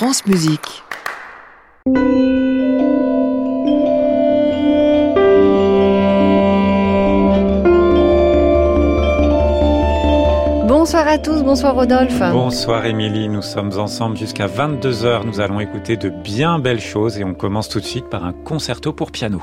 France Musique. Bonsoir à tous, bonsoir Rodolphe. Bonsoir Émilie, nous sommes ensemble jusqu'à 22h. Nous allons écouter de bien belles choses et on commence tout de suite par un concerto pour piano.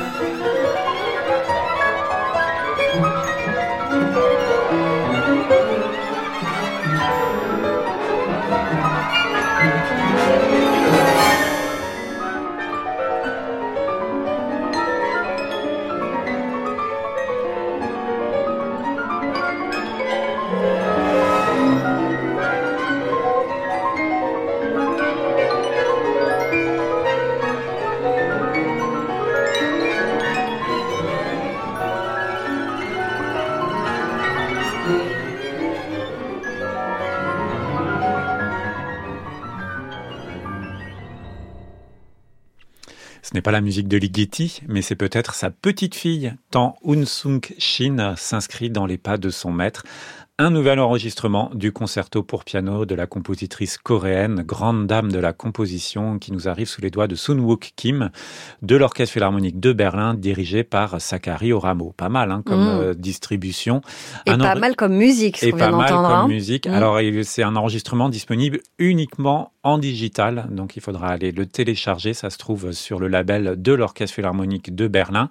やった! Pas la musique de Ligeti, mais c'est peut-être sa petite fille, tant Unsung Shin s'inscrit dans les pas de son maître. Un nouvel enregistrement du concerto pour piano de la compositrice coréenne, grande dame de la composition, qui nous arrive sous les doigts de Sun Wook Kim, de l'Orchestre Philharmonique de Berlin, dirigé par Sakari Oramo. Pas mal hein, comme mmh. euh, distribution. Et un pas mal comme musique, ce Et pas mal comme hein. musique. Mmh. Alors, c'est un enregistrement disponible uniquement en digital, donc il faudra aller le télécharger. Ça se trouve sur le label de l'Orchestre Philharmonique de Berlin.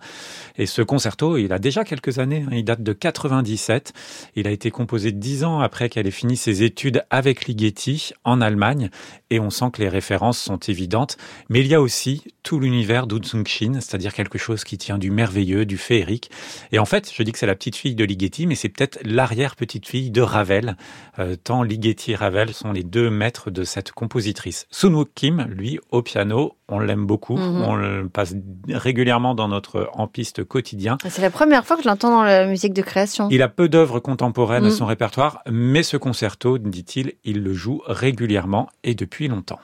Et ce concerto, il a déjà quelques années, hein. il date de 97. Il a été composé dix ans après qu'elle ait fini ses études avec Ligeti en Allemagne. Et on sent que les références sont évidentes. Mais il y a aussi tout l'univers d'Unsung-shin, c'est-à-dire quelque chose qui tient du merveilleux, du féerique. Et en fait, je dis que c'est la petite fille de Ligeti, mais c'est peut-être l'arrière-petite-fille de Ravel, euh, tant Ligeti et Ravel sont les deux maîtres de cette compositrice. Sunwook Kim, lui, au piano, on l'aime beaucoup, mhm. on le passe régulièrement dans notre en-piste quotidien. C'est la première fois que je l'entends dans la musique de création. Il a peu d'œuvres contemporaines à mhm. son répertoire, mais ce concerto, dit-il, il le joue régulièrement et depuis longtemps.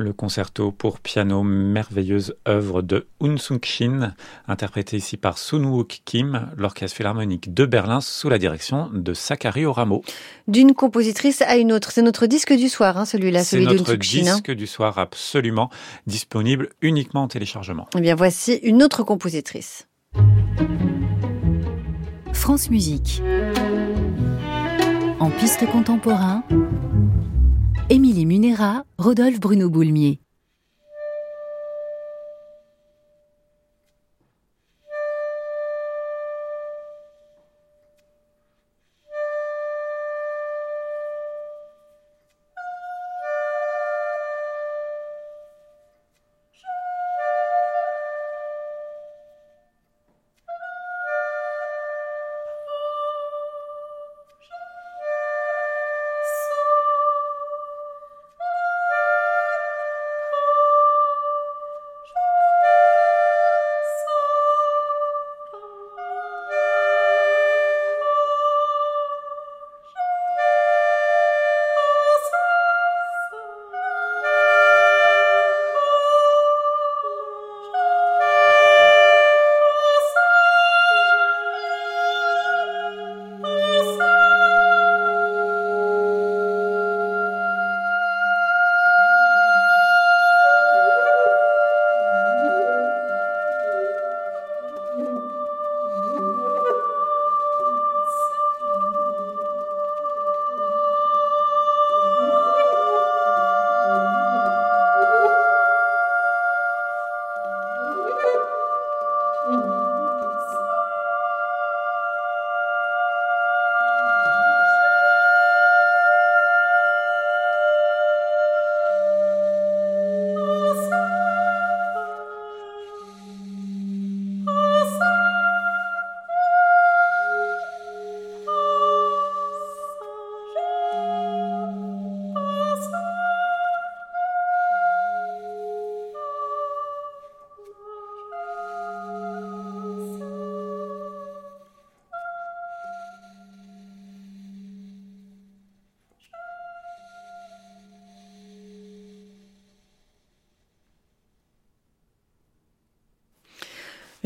Le concerto pour piano, merveilleuse œuvre de Un Sung Shin, interprété ici par Sun Wook Kim, l'Orchestre Philharmonique de Berlin sous la direction de Sakari Oramo. D'une compositrice à une autre, c'est notre disque du soir, hein, celui-là, celui de notre hein. disque du soir, absolument, disponible uniquement en téléchargement. Eh bien, voici une autre compositrice. France Musique. En piste contemporain, Émilie Munera, Rodolphe Bruno Boulmier.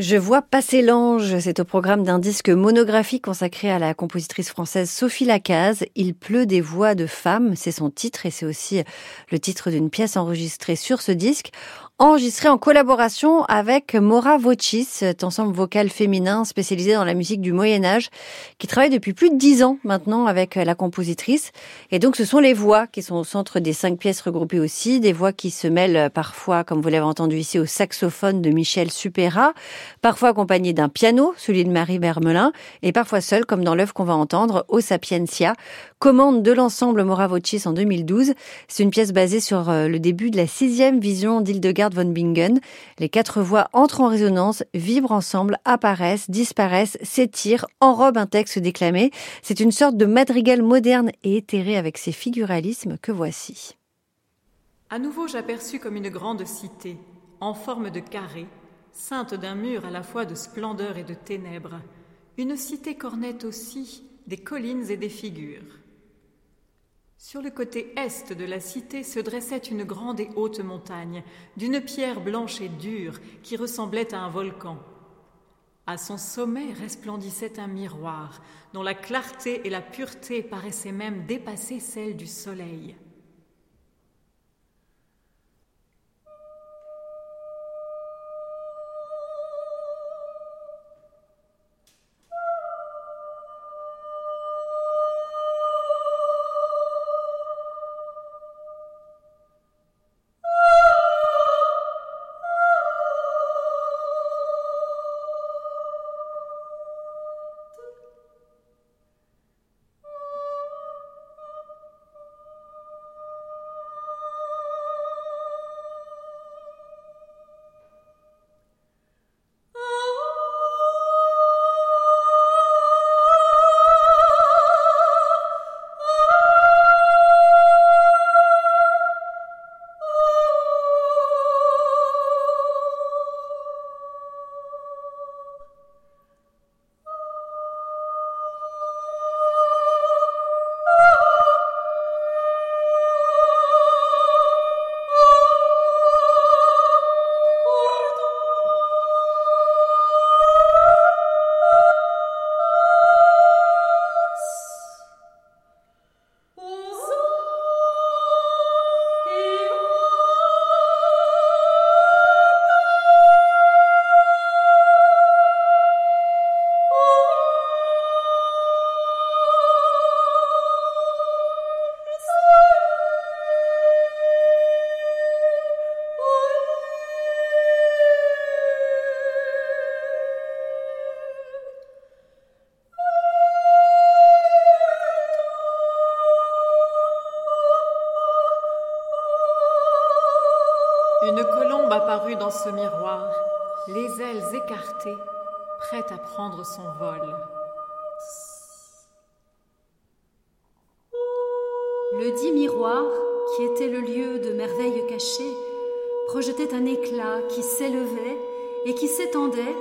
Je vois passer l'ange. C'est au programme d'un disque monographique consacré à la compositrice française Sophie Lacaze. Il pleut des voix de femmes. C'est son titre et c'est aussi le titre d'une pièce enregistrée sur ce disque enregistré en collaboration avec Mora Vocis, cet ensemble vocal féminin spécialisé dans la musique du Moyen Âge, qui travaille depuis plus de dix ans maintenant avec la compositrice. Et donc ce sont les voix qui sont au centre des cinq pièces regroupées aussi, des voix qui se mêlent parfois, comme vous l'avez entendu ici, au saxophone de Michel Supera, parfois accompagné d'un piano, celui de Marie Bermelin, et parfois seul, comme dans l'œuvre qu'on va entendre, au Sapientia, commande de l'ensemble Mora Vocis en 2012. C'est une pièce basée sur euh, le début de la sixième vision d'Hildegard von Bingen. Les quatre voix entrent en résonance, vibrent ensemble, apparaissent, disparaissent, s'étirent, enrobent un texte déclamé. C'est une sorte de madrigal moderne et éthéré avec ses figuralismes que voici. À nouveau, j'aperçus comme une grande cité, en forme de carré, ceinte d'un mur à la fois de splendeur et de ténèbres. Une cité cornette aussi des collines et des figures. Sur le côté est de la cité se dressait une grande et haute montagne, d'une pierre blanche et dure qui ressemblait à un volcan. À son sommet resplendissait un miroir, dont la clarté et la pureté paraissaient même dépasser celles du soleil. Miroir, les ailes écartées, prête à prendre son vol. Le dit miroir, qui était le lieu de merveilles cachées, projetait un éclat qui s'élevait et qui s'étendait,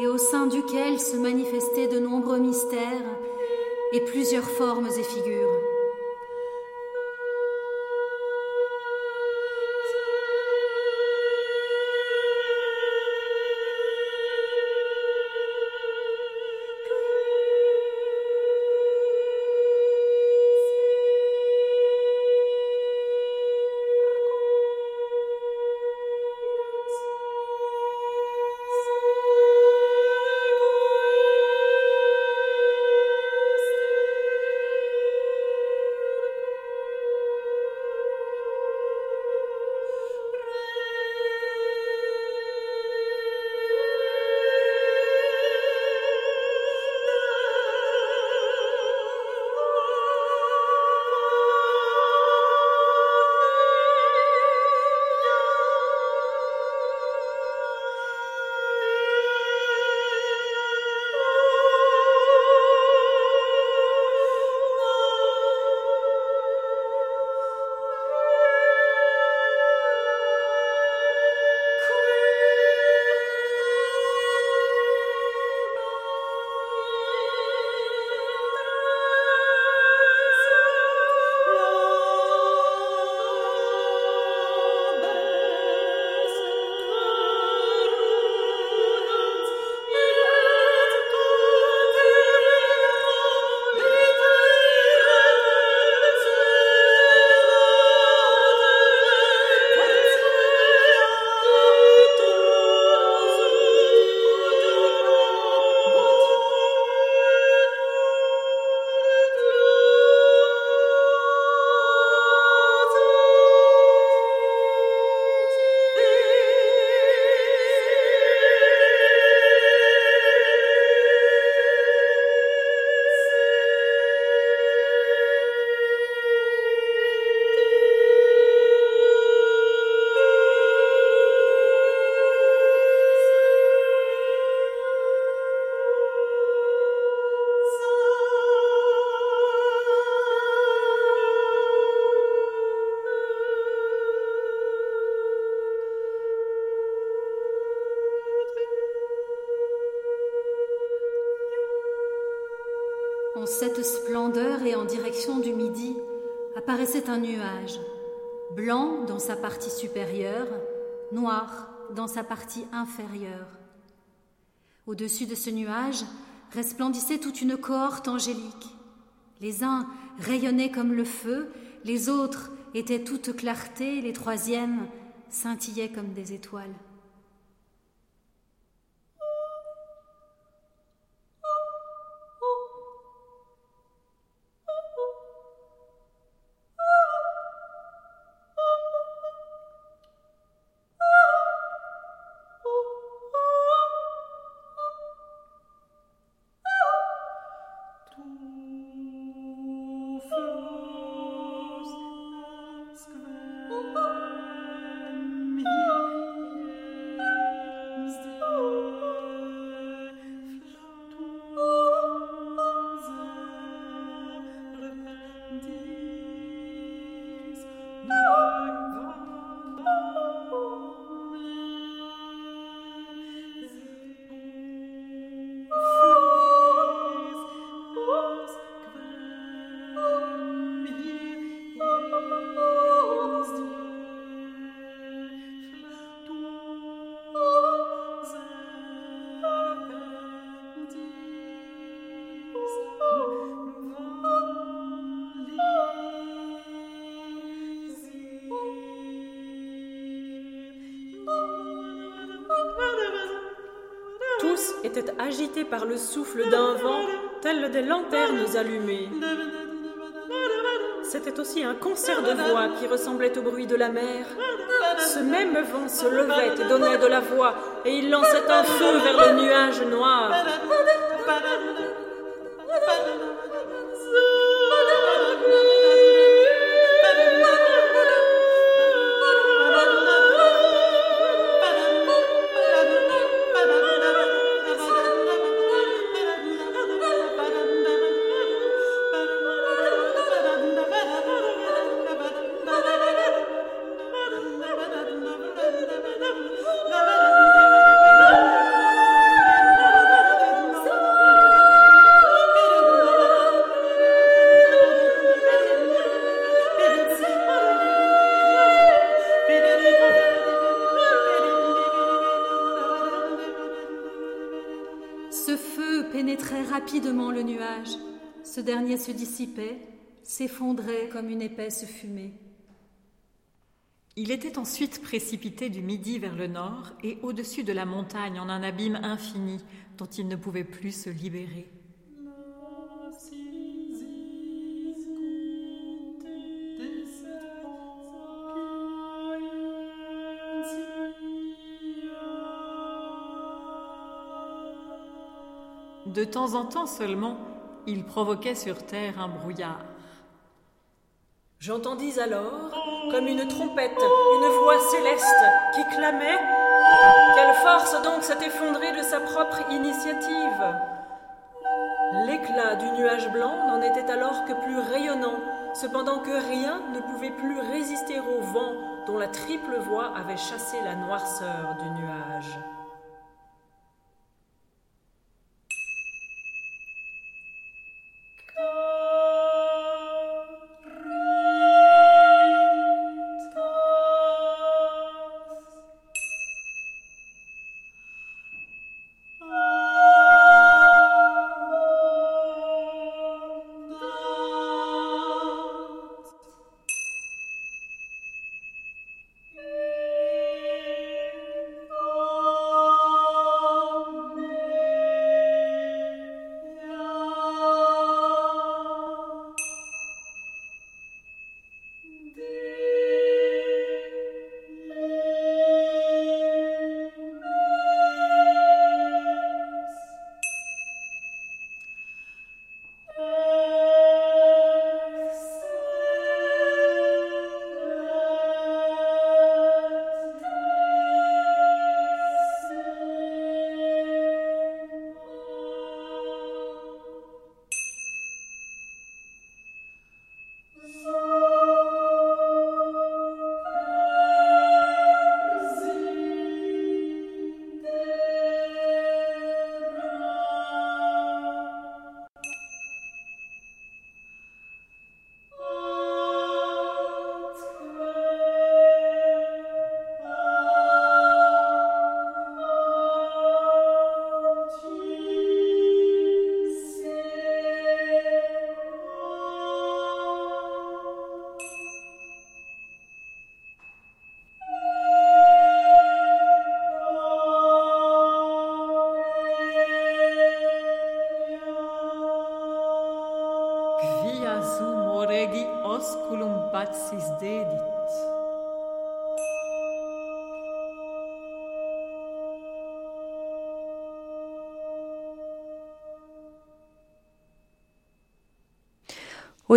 et au sein duquel se manifestaient de nombreux mystères et plusieurs formes et figures. Et en direction du midi apparaissait un nuage, blanc dans sa partie supérieure, noir dans sa partie inférieure. Au-dessus de ce nuage resplendissait toute une cohorte angélique. Les uns rayonnaient comme le feu, les autres étaient toute clarté, les troisièmes scintillaient comme des étoiles. Agité par le souffle d'un vent tel des lanternes allumées. C'était aussi un concert de voix qui ressemblait au bruit de la mer. Ce même vent se levait et donnait de la voix, et il lançait un feu vers le nuage noir. Se dissipait, s'effondrait comme une épaisse fumée. Il était ensuite précipité du midi vers le nord et au-dessus de la montagne en un abîme infini dont il ne pouvait plus se libérer. De temps en temps seulement, il provoquait sur terre un brouillard. J'entendis alors, comme une trompette, une voix céleste qui clamait Quelle force donc s'est effondrée de sa propre initiative? L'éclat du nuage blanc n'en était alors que plus rayonnant, cependant que rien ne pouvait plus résister au vent dont la triple voix avait chassé la noirceur du nuage.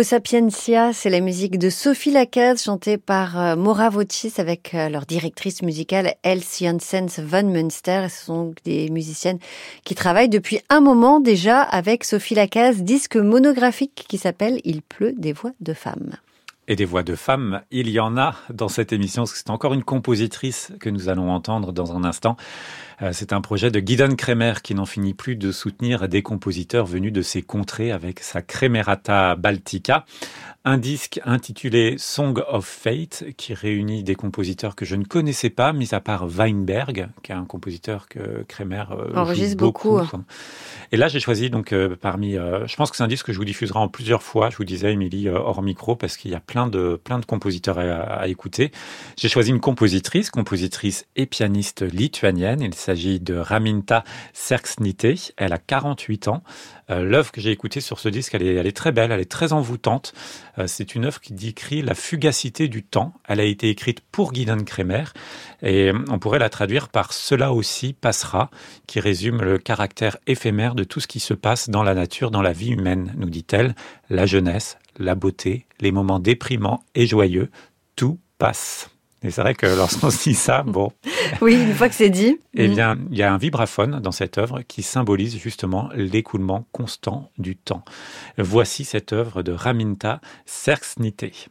Au Sapientia, c'est la musique de Sophie Lacaze chantée par euh, Maura Vocis avec euh, leur directrice musicale Else Janssens van Munster. Ce sont des musiciennes qui travaillent depuis un moment déjà avec Sophie Lacaze, disque monographique qui s'appelle Il pleut des voix de femmes. Et des voix de femmes, il y en a dans cette émission. C'est encore une compositrice que nous allons entendre dans un instant. Euh, c'est un projet de Guidon Kremer qui n'en finit plus de soutenir des compositeurs venus de ces contrées avec sa Kremerata Baltica un disque intitulé Song of Fate qui réunit des compositeurs que je ne connaissais pas, mis à part Weinberg, qui est un compositeur que Kremer euh, enregistre beaucoup. Et là, j'ai choisi donc euh, parmi, je pense que c'est un disque que je vous diffuserai en plusieurs fois. Je vous disais, Émilie, hors micro, parce qu'il y a plein de plein de compositeurs à, écouter. J'ai choisi une compositrice, compositrice et pianiste lituanienne. Il s'agit de Raminta Serksnite. Elle a 48 ans. Euh, l'œuvre que j'ai écoutée sur ce disque, elle est, elle est très belle, elle est très envoûtante. Euh, c'est une œuvre qui décrit la fugacité du temps. Elle a été écrite pour Guidon Kremer et euh, on pourrait la traduire par Cela aussi passera, qui résume le caractère éphémère de tout ce qui se passe dans la nature, dans la vie humaine, nous dit-elle. La jeunesse, la beauté, les moments déprimants et joyeux, tout passe. Et c'est vrai que lorsqu'on se dit ça, bon. oui, une fois que c'est dit. Eh mm. bien, il y a un vibraphone dans cette œuvre qui symbolise justement l'écoulement constant du temps. Voici cette œuvre de Raminta Serksnite.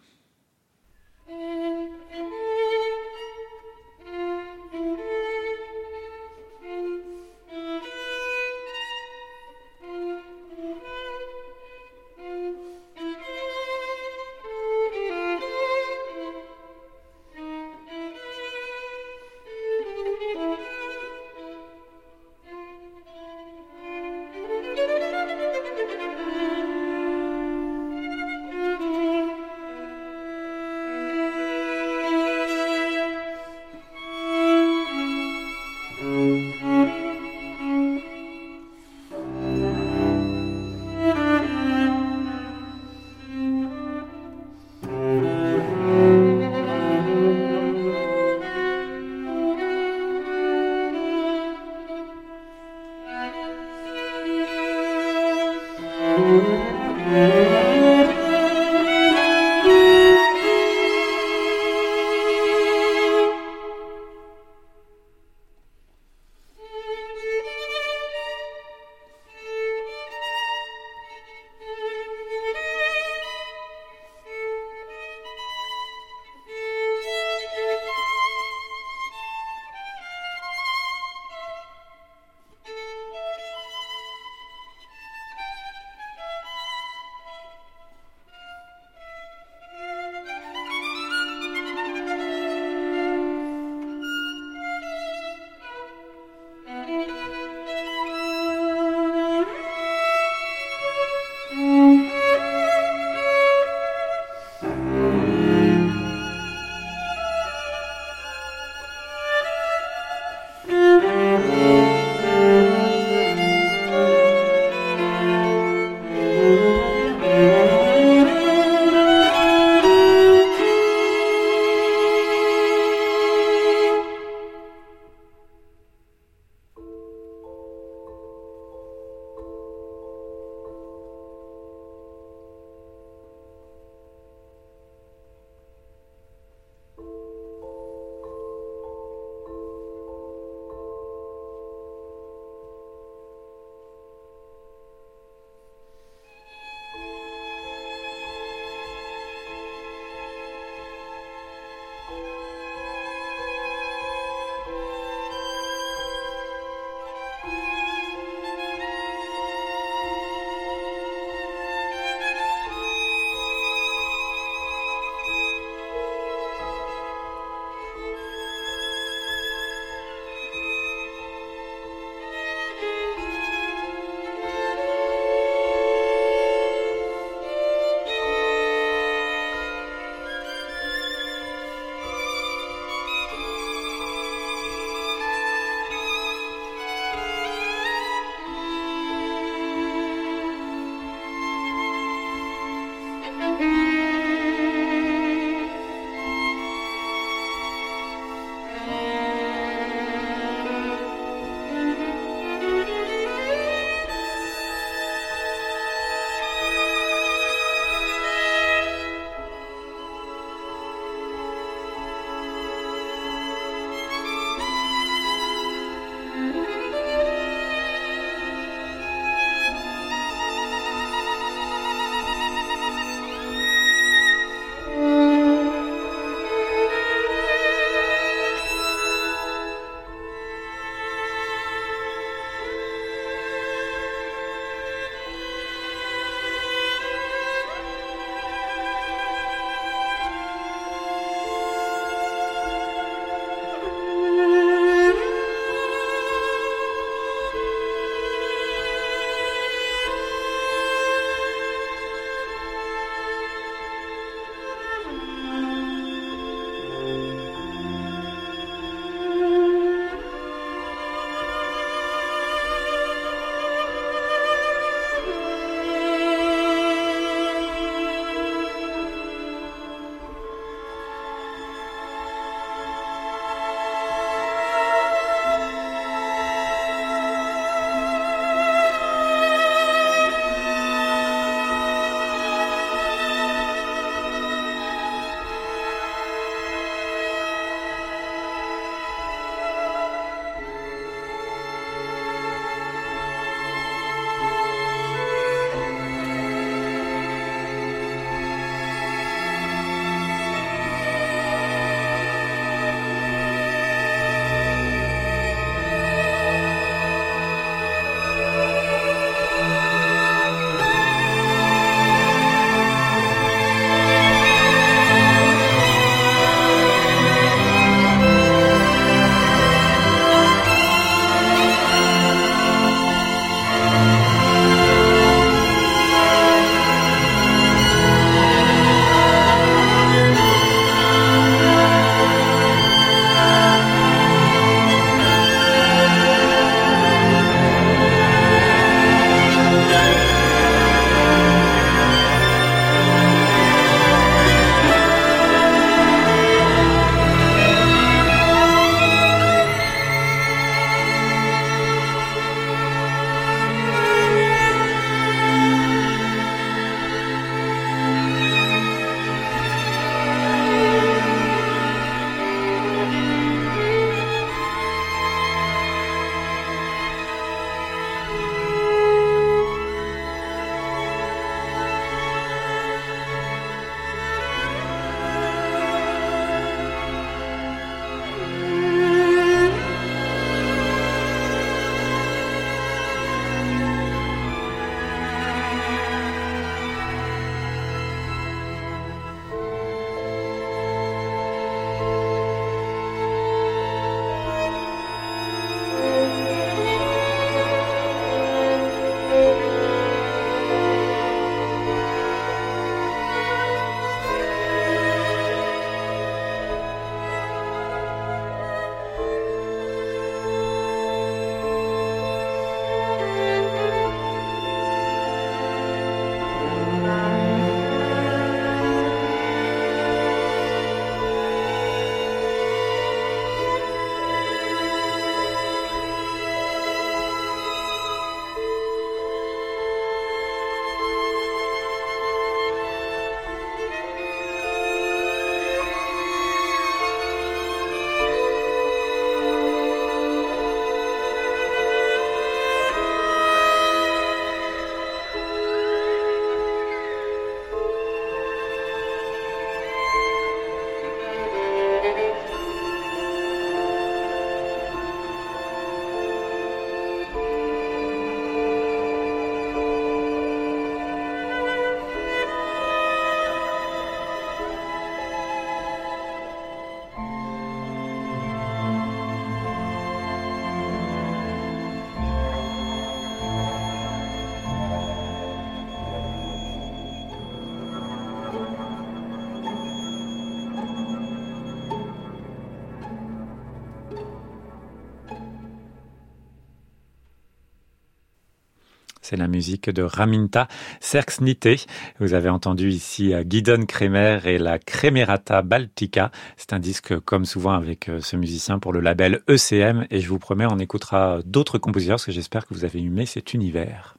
C'est la musique de Raminta Serksnité. Vous avez entendu ici Guidon Kremer et la Kremerata Baltica. C'est un disque comme souvent avec euh, ce musicien pour le label ECM et je vous promets on écoutera d'autres compositeurs parce que j'espère que vous avez aimé cet univers.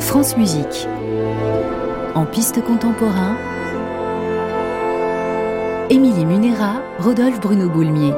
France Musique. En piste contemporain, Émilie Munera, Rodolphe Bruno Boulmier.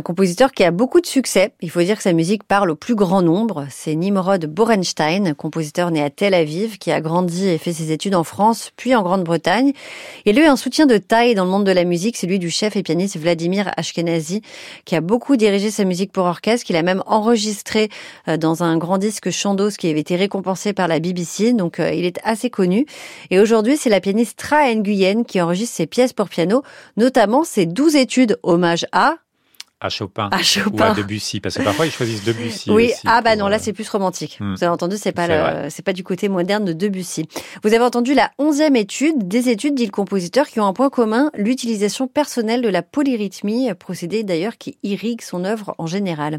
Un compositeur qui a beaucoup de succès. Il faut dire que sa musique parle au plus grand nombre. C'est Nimrod Borenstein, compositeur né à Tel Aviv, qui a grandi et fait ses études en France, puis en Grande-Bretagne. Et lui, un soutien de taille dans le monde de la musique, c'est lui du chef et pianiste Vladimir Ashkenazi, qui a beaucoup dirigé sa musique pour orchestre, qu'il a même enregistré euh, dans un grand disque Chandos qui avait été récompensé par la BBC. Donc, euh, il est assez connu. Et aujourd'hui, c'est la pianiste Tra Nguyen qui enregistre ses pièces pour piano, notamment ses douze études hommage à à Chopin, à Chopin. ou à Debussy parce que parfois ils choisissent Debussy. Oui, aussi ah bah non, là euh, c'est plus romantique. Hmm. Vous avez entendu, c'est pas le- c'est pas du côté moderne de Debussy. Vous avez entendu la onzième étude des études dit le compositeur qui ont un point commun, l'utilisation personnelle de la polyrythmie, procédé d'ailleurs qui irrigue son œuvre en général.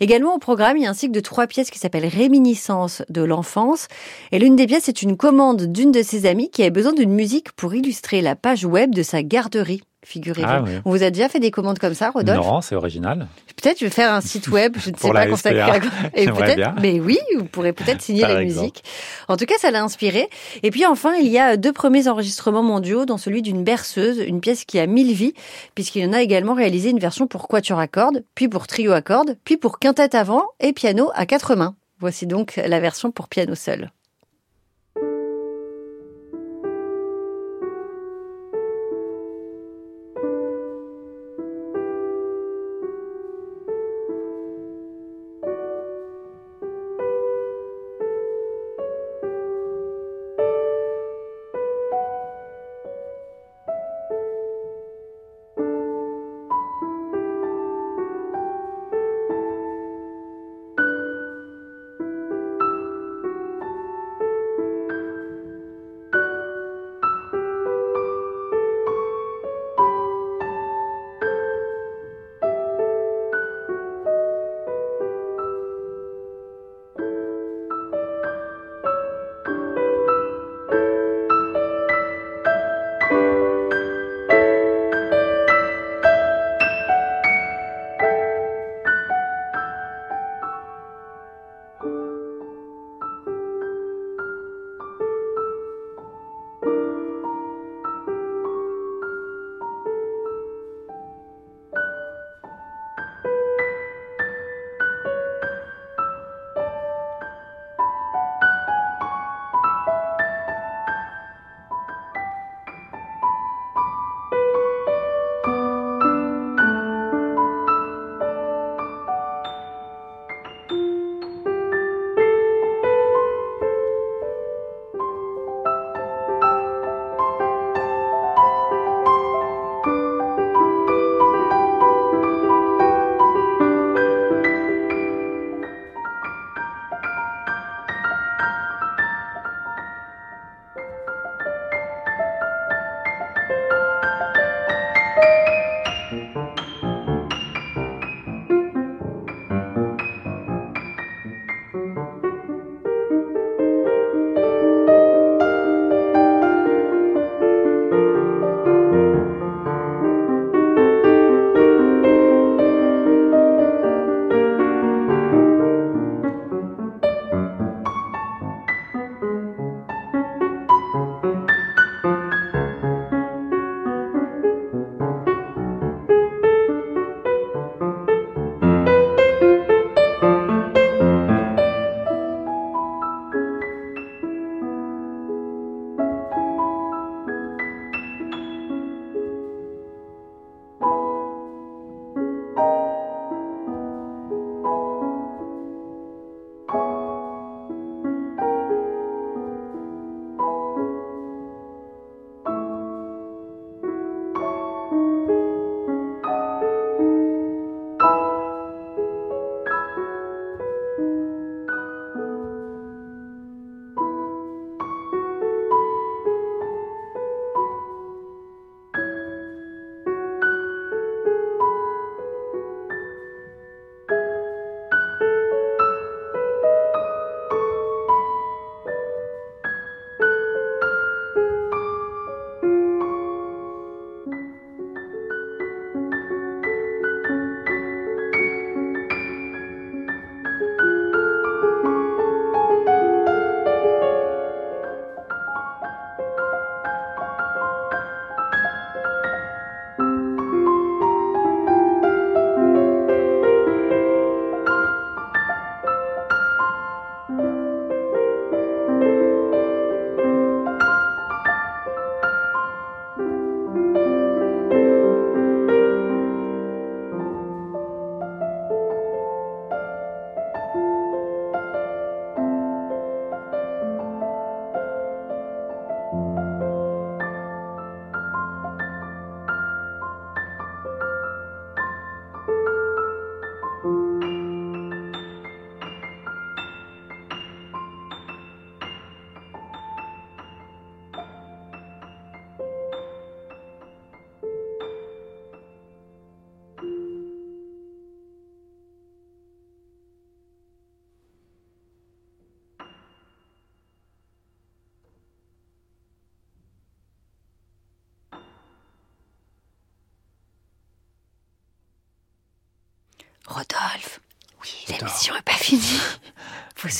Également au programme, il y a un cycle de trois pièces qui s'appelle Réminiscence de l'enfance. Et l'une des pièces est une commande d'une de ses amies qui avait besoin d'une musique pour illustrer la page web de sa garderie. Figurez-vous. Ah oui. On vous a déjà fait des commandes comme ça, Rodolphe? Non, c'est original. Peut-être je vais faire un site web, je ne sais pas consacré à Et J'aimerais peut-être, bien. mais oui, vous pourrez peut-être signer la exemple. musique. En tout cas, ça l'a inspiré. Et puis enfin, il y a deux premiers enregistrements mondiaux, dont celui d'une berceuse, une pièce qui a mille vies, puisqu'il en a également réalisé une version pour quatuor à cordes, puis pour trio à cordes, puis pour quintette avant et piano à quatre mains. Voici donc la version pour piano seul.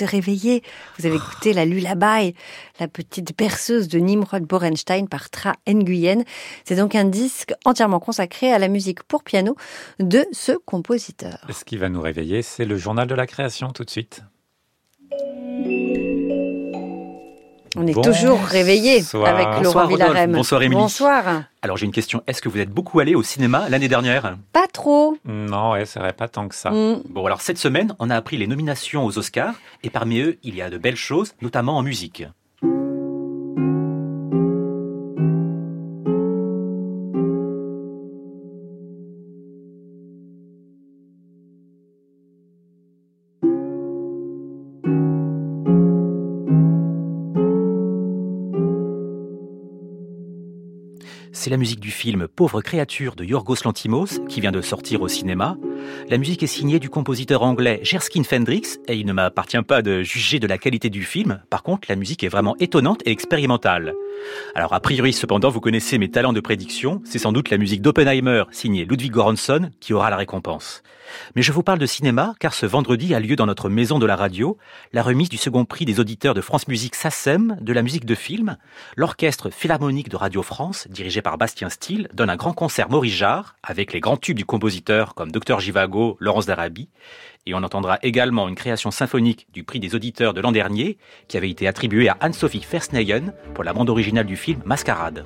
Réveiller. Vous avez écouté la Lullaby, la petite berceuse de Nimrod Borenstein par Tra Nguyen. C'est donc un disque entièrement consacré à la musique pour piano de ce compositeur. Ce qui va nous réveiller, c'est le journal de la création tout de suite. On est toujours réveillé avec Laurent Villarem. Bonsoir Émilie. Bonsoir. Alors j'ai une question. Est-ce que vous êtes beaucoup allé au cinéma l'année dernière? Pas trop. Non, ouais, c'est vrai, pas tant que ça. Mm. Bon alors cette semaine, on a appris les nominations aux Oscars et parmi eux, il y a de belles choses, notamment en musique. C'est la musique du film Pauvre créature de Yorgos Lantimos qui vient de sortir au cinéma. La musique est signée du compositeur anglais Jerskin Fendrix et il ne m'appartient pas de juger de la qualité du film. Par contre, la musique est vraiment étonnante et expérimentale. Alors a priori, cependant, vous connaissez mes talents de prédiction. C'est sans doute la musique d'Oppenheimer signée Ludwig Göransson qui aura la récompense. Mais je vous parle de cinéma car ce vendredi a lieu dans notre maison de la radio la remise du second prix des auditeurs de France Musique SACEM de la musique de film. L'orchestre philharmonique de Radio France, dirigé par Bastien Steele, donne un grand concert Maurice Jarre avec les grands tubes du compositeur comme Docteur Givago, Laurence d'Arabie. Et on entendra également une création symphonique du prix des auditeurs de l'an dernier qui avait été attribuée à Anne-Sophie Versneyen pour la bande originale du film Mascarade.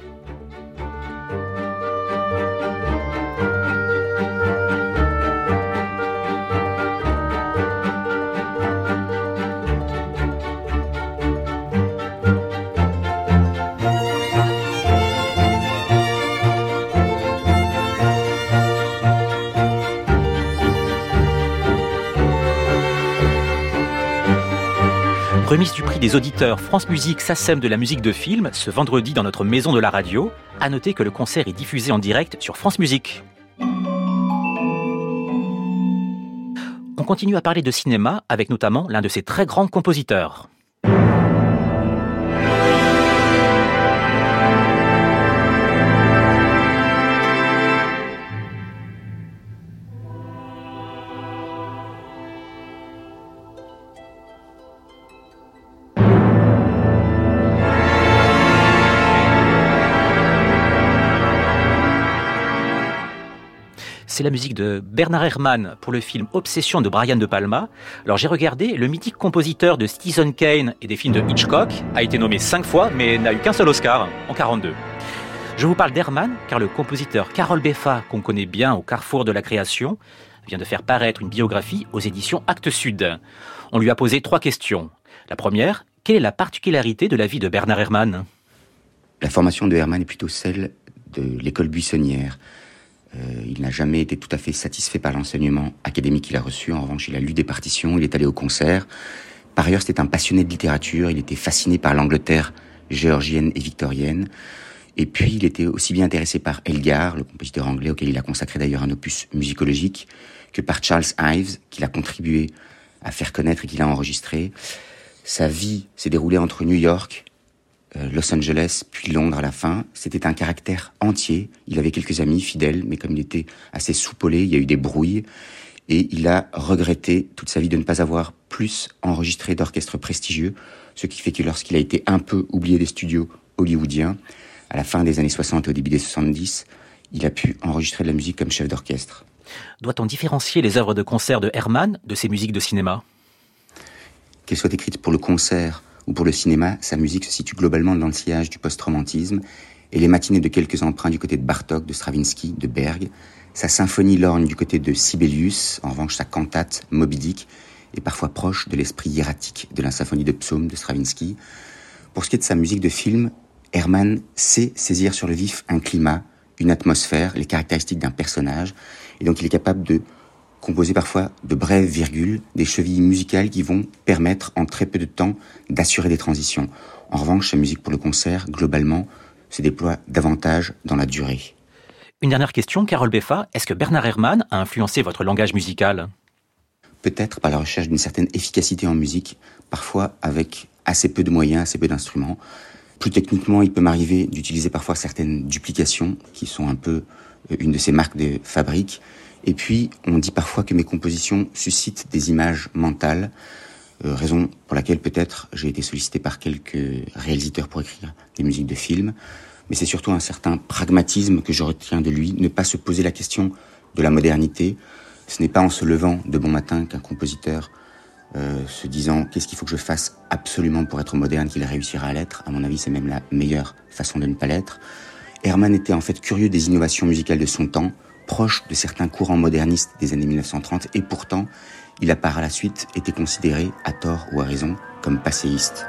Remise du prix des auditeurs France Musique SACEM de la musique de film ce vendredi dans notre maison de la radio. À noter que le concert est diffusé en direct sur France Musique. On continue à parler de cinéma avec notamment l'un de ses très grands compositeurs. C'est la musique de Bernard Herrmann pour le film Obsession de Brian De Palma. Alors j'ai regardé, le mythique compositeur de Citizen Kane et des films de Hitchcock a été nommé cinq fois mais n'a eu qu'un seul Oscar en 42. Je vous parle d'Herrmann car le compositeur Carol Beffa, qu'on connaît bien au carrefour de la création, vient de faire paraître une biographie aux éditions Actes Sud. On lui a posé trois questions. La première, quelle est la particularité de la vie de Bernard Herrmann? La formation de Herrmann est plutôt celle de l'école buissonnière. Euh, il n'a jamais été tout à fait satisfait par l'enseignement académique qu'il a reçu. En revanche, il a lu des partitions, il est allé au concert. Par ailleurs, c'était un passionné de littérature. Il était fasciné par l'Angleterre géorgienne et victorienne. Et puis, il était aussi bien intéressé par Elgar, le compositeur anglais auquel il a consacré d'ailleurs un opus musicologique, que par Charles Ives, qu'il a contribué à faire connaître et qu'il a enregistré. Sa vie s'est déroulée entre New York, Los Angeles, puis Londres à la fin. C'était un caractère entier. Il avait quelques amis fidèles, mais comme il était assez soupolé, il y a eu des brouilles. Et il a regretté toute sa vie de ne pas avoir plus enregistré d'orchestres prestigieux, ce qui fait que lorsqu'il a été un peu oublié des studios hollywoodiens, à la fin des années 60 et au début des 70, il a pu enregistrer de la musique comme chef d'orchestre. Doit-on différencier les œuvres de concert de Herrmann de ses musiques de cinéma? Qu'elles soient écrites pour le concert ou pour le cinéma, sa musique se situe globalement dans le sillage du post-romantisme, et les matinées de quelques emprunts du côté de Bartok, de Stravinsky, de Berg, sa symphonie lorgne du côté de Sibelius, en revanche sa cantate Moby Dick est parfois proche de l'esprit hiératique de la symphonie de Psaume de Stravinsky. Pour ce qui est de sa musique de film, Herman sait saisir sur le vif un climat, une atmosphère, les caractéristiques d'un personnage, et donc il est capable de composer parfois de brèves virgules, des chevilles musicales qui vont permettre en très peu de temps d'assurer des transitions. En revanche, sa musique pour le concert, globalement, se déploie davantage dans la durée. Une dernière question, Carole Beffa. Est-ce que Bernard Herrmann a influencé votre langage musical? Peut-être par la recherche d'une certaine efficacité en musique, parfois avec assez peu de moyens, assez peu d'instruments. Plus techniquement, il peut m'arriver d'utiliser parfois certaines duplications qui sont un peu une de ses marques de fabrique. Et puis, on dit parfois que mes compositions suscitent des images mentales, euh, raison pour laquelle peut-être j'ai été sollicité par quelques réalisateurs pour écrire des musiques de films. Mais c'est surtout un certain pragmatisme que je retiens de lui, ne pas se poser la question de la modernité. Ce n'est pas en se levant de bon matin qu'un compositeur euh, se disant qu'est-ce qu'il faut que je fasse absolument pour être moderne qu'il réussira à l'être? À mon avis, c'est même la meilleure façon de ne pas l'être. Herman était en fait curieux des innovations musicales de son temps, proche de certains courants modernistes des années 1930, et pourtant, il a par la suite été considéré, à tort ou à raison, comme passéiste.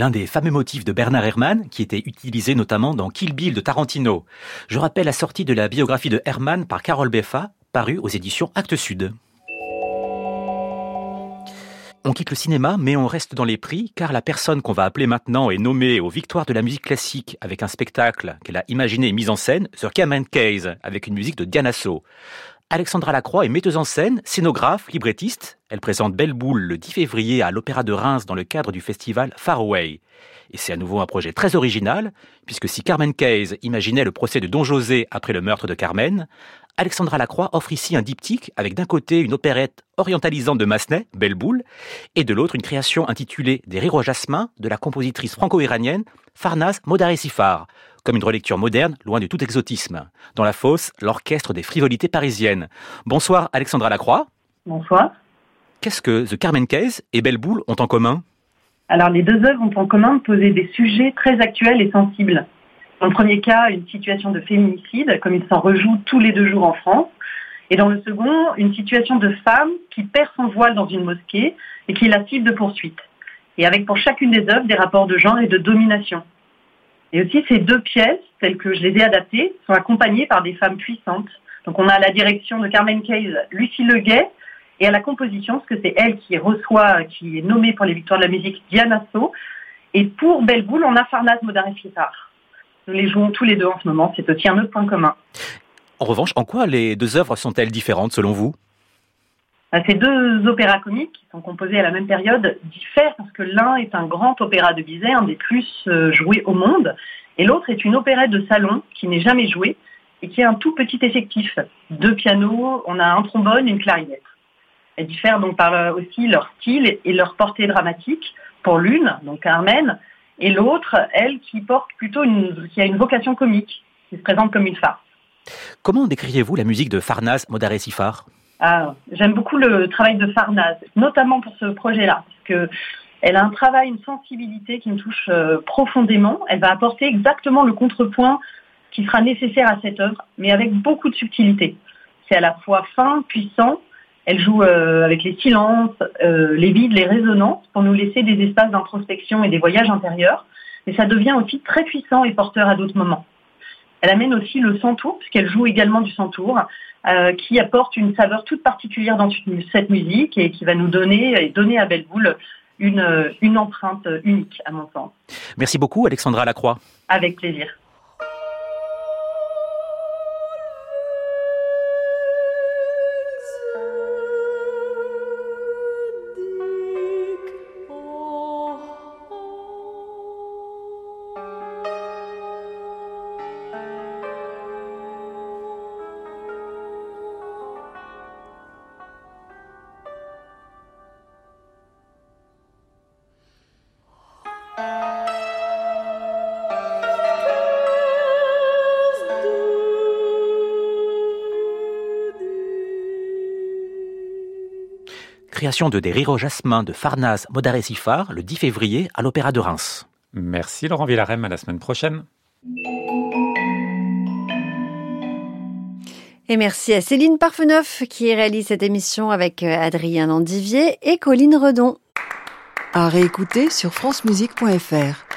L'un des fameux motifs de Bernard Herrmann, qui était utilisé notamment dans Kill Bill de Tarantino. Je rappelle la sortie de la biographie de Herrmann par Carole Beffa, parue aux éditions Actes Sud. On quitte le cinéma, mais on reste dans les prix, car la personne qu'on va appeler maintenant est nommée aux Victoires de la musique classique avec un spectacle qu'elle a imaginé et mis en scène, The Cameron Case, avec une musique de Diana So. Alexandra Lacroix est metteuse en scène, scénographe, librettiste. Elle présente Belle Boule le 10 février à l'Opéra de Reims dans le cadre du festival Far Away. Et c'est à nouveau un projet très original, puisque si Carmen Case imaginait le procès de Don José après le meurtre de Carmen, Alexandra Lacroix offre ici un diptyque avec d'un côté une opérette orientalisante de Massenet, Belle Boule, et de l'autre une création intitulée Des rires au jasmin de la compositrice franco-iranienne Farnaz Modaré-Sifar, comme une relecture moderne, loin de tout exotisme. Dans la fosse, l'orchestre des frivolités parisiennes. Bonsoir Alexandra Lacroix. Bonsoir. Qu'est-ce que The Carmen Case et Belle Boule ont en commun? Alors les deux œuvres ont en commun de poser des sujets très actuels et sensibles. Dans le premier cas, une situation de féminicide, comme il s'en rejoue tous les deux jours en France. Et dans le second, une situation de femme qui perd son voile dans une mosquée et qui est la cible de poursuite. Et avec pour chacune des œuvres des rapports de genre et de domination. Et aussi, ces deux pièces, telles que je les ai adaptées, sont accompagnées par des femmes puissantes. Donc, on a la direction de Carmen Case, Lucie Leguet, et à la composition, parce que c'est elle qui reçoit, qui est nommée pour les victoires de la musique, Diana So. Et pour Belle Boule, on a Farnaz Modaré-Fitar. Nous les jouons tous les deux en ce moment. C'est aussi un autre point commun. En revanche, en quoi les deux œuvres sont-elles différentes selon vous? Ces deux opéras comiques qui sont composés à la même période diffèrent parce que l'un est un grand opéra de Bizet, un des plus euh, joués au monde, et l'autre est une opérette de salon qui n'est jamais jouée et qui est un tout petit effectif. Deux pianos, on a un trombone une clarinette. Elles diffèrent donc par euh, aussi leur style et leur portée dramatique. Pour l'une, donc Carmen, et l'autre, elle, qui porte plutôt une, qui a une vocation comique, qui se présente comme une farce. Comment décririez-vous la musique de Farnaz Modaré Sifar? Ah, j'aime beaucoup le travail de Farnaz, notamment pour ce projet-là, parce que elle a un travail, une sensibilité qui me touche euh, profondément. Elle va apporter exactement le contrepoint qui sera nécessaire à cette œuvre, mais avec beaucoup de subtilité. C'est à la fois fin, puissant. Elle joue euh, avec les silences, euh, les vides, les résonances, pour nous laisser des espaces d'introspection et des voyages intérieurs. Mais ça devient aussi très puissant et porteur à d'autres moments. Elle amène aussi le centour, puisqu'elle joue également du centour, euh, qui apporte une saveur toute particulière dans cette musique et qui va nous donner et donner à Belle Boule une, une empreinte unique, à mon sens. Merci beaucoup, Alexandra Lacroix. Avec plaisir. Création de Des rires au jasmin de Farnaz Modaré-Sifar le 10 février à l'Opéra de Reims. Merci Laurent Villarem, à la semaine prochaine. Et merci à Céline Parfeneuf qui réalise cette émission avec euh, Adrien Landivier et Colline Redon. À réécouter sur francemusique.fr.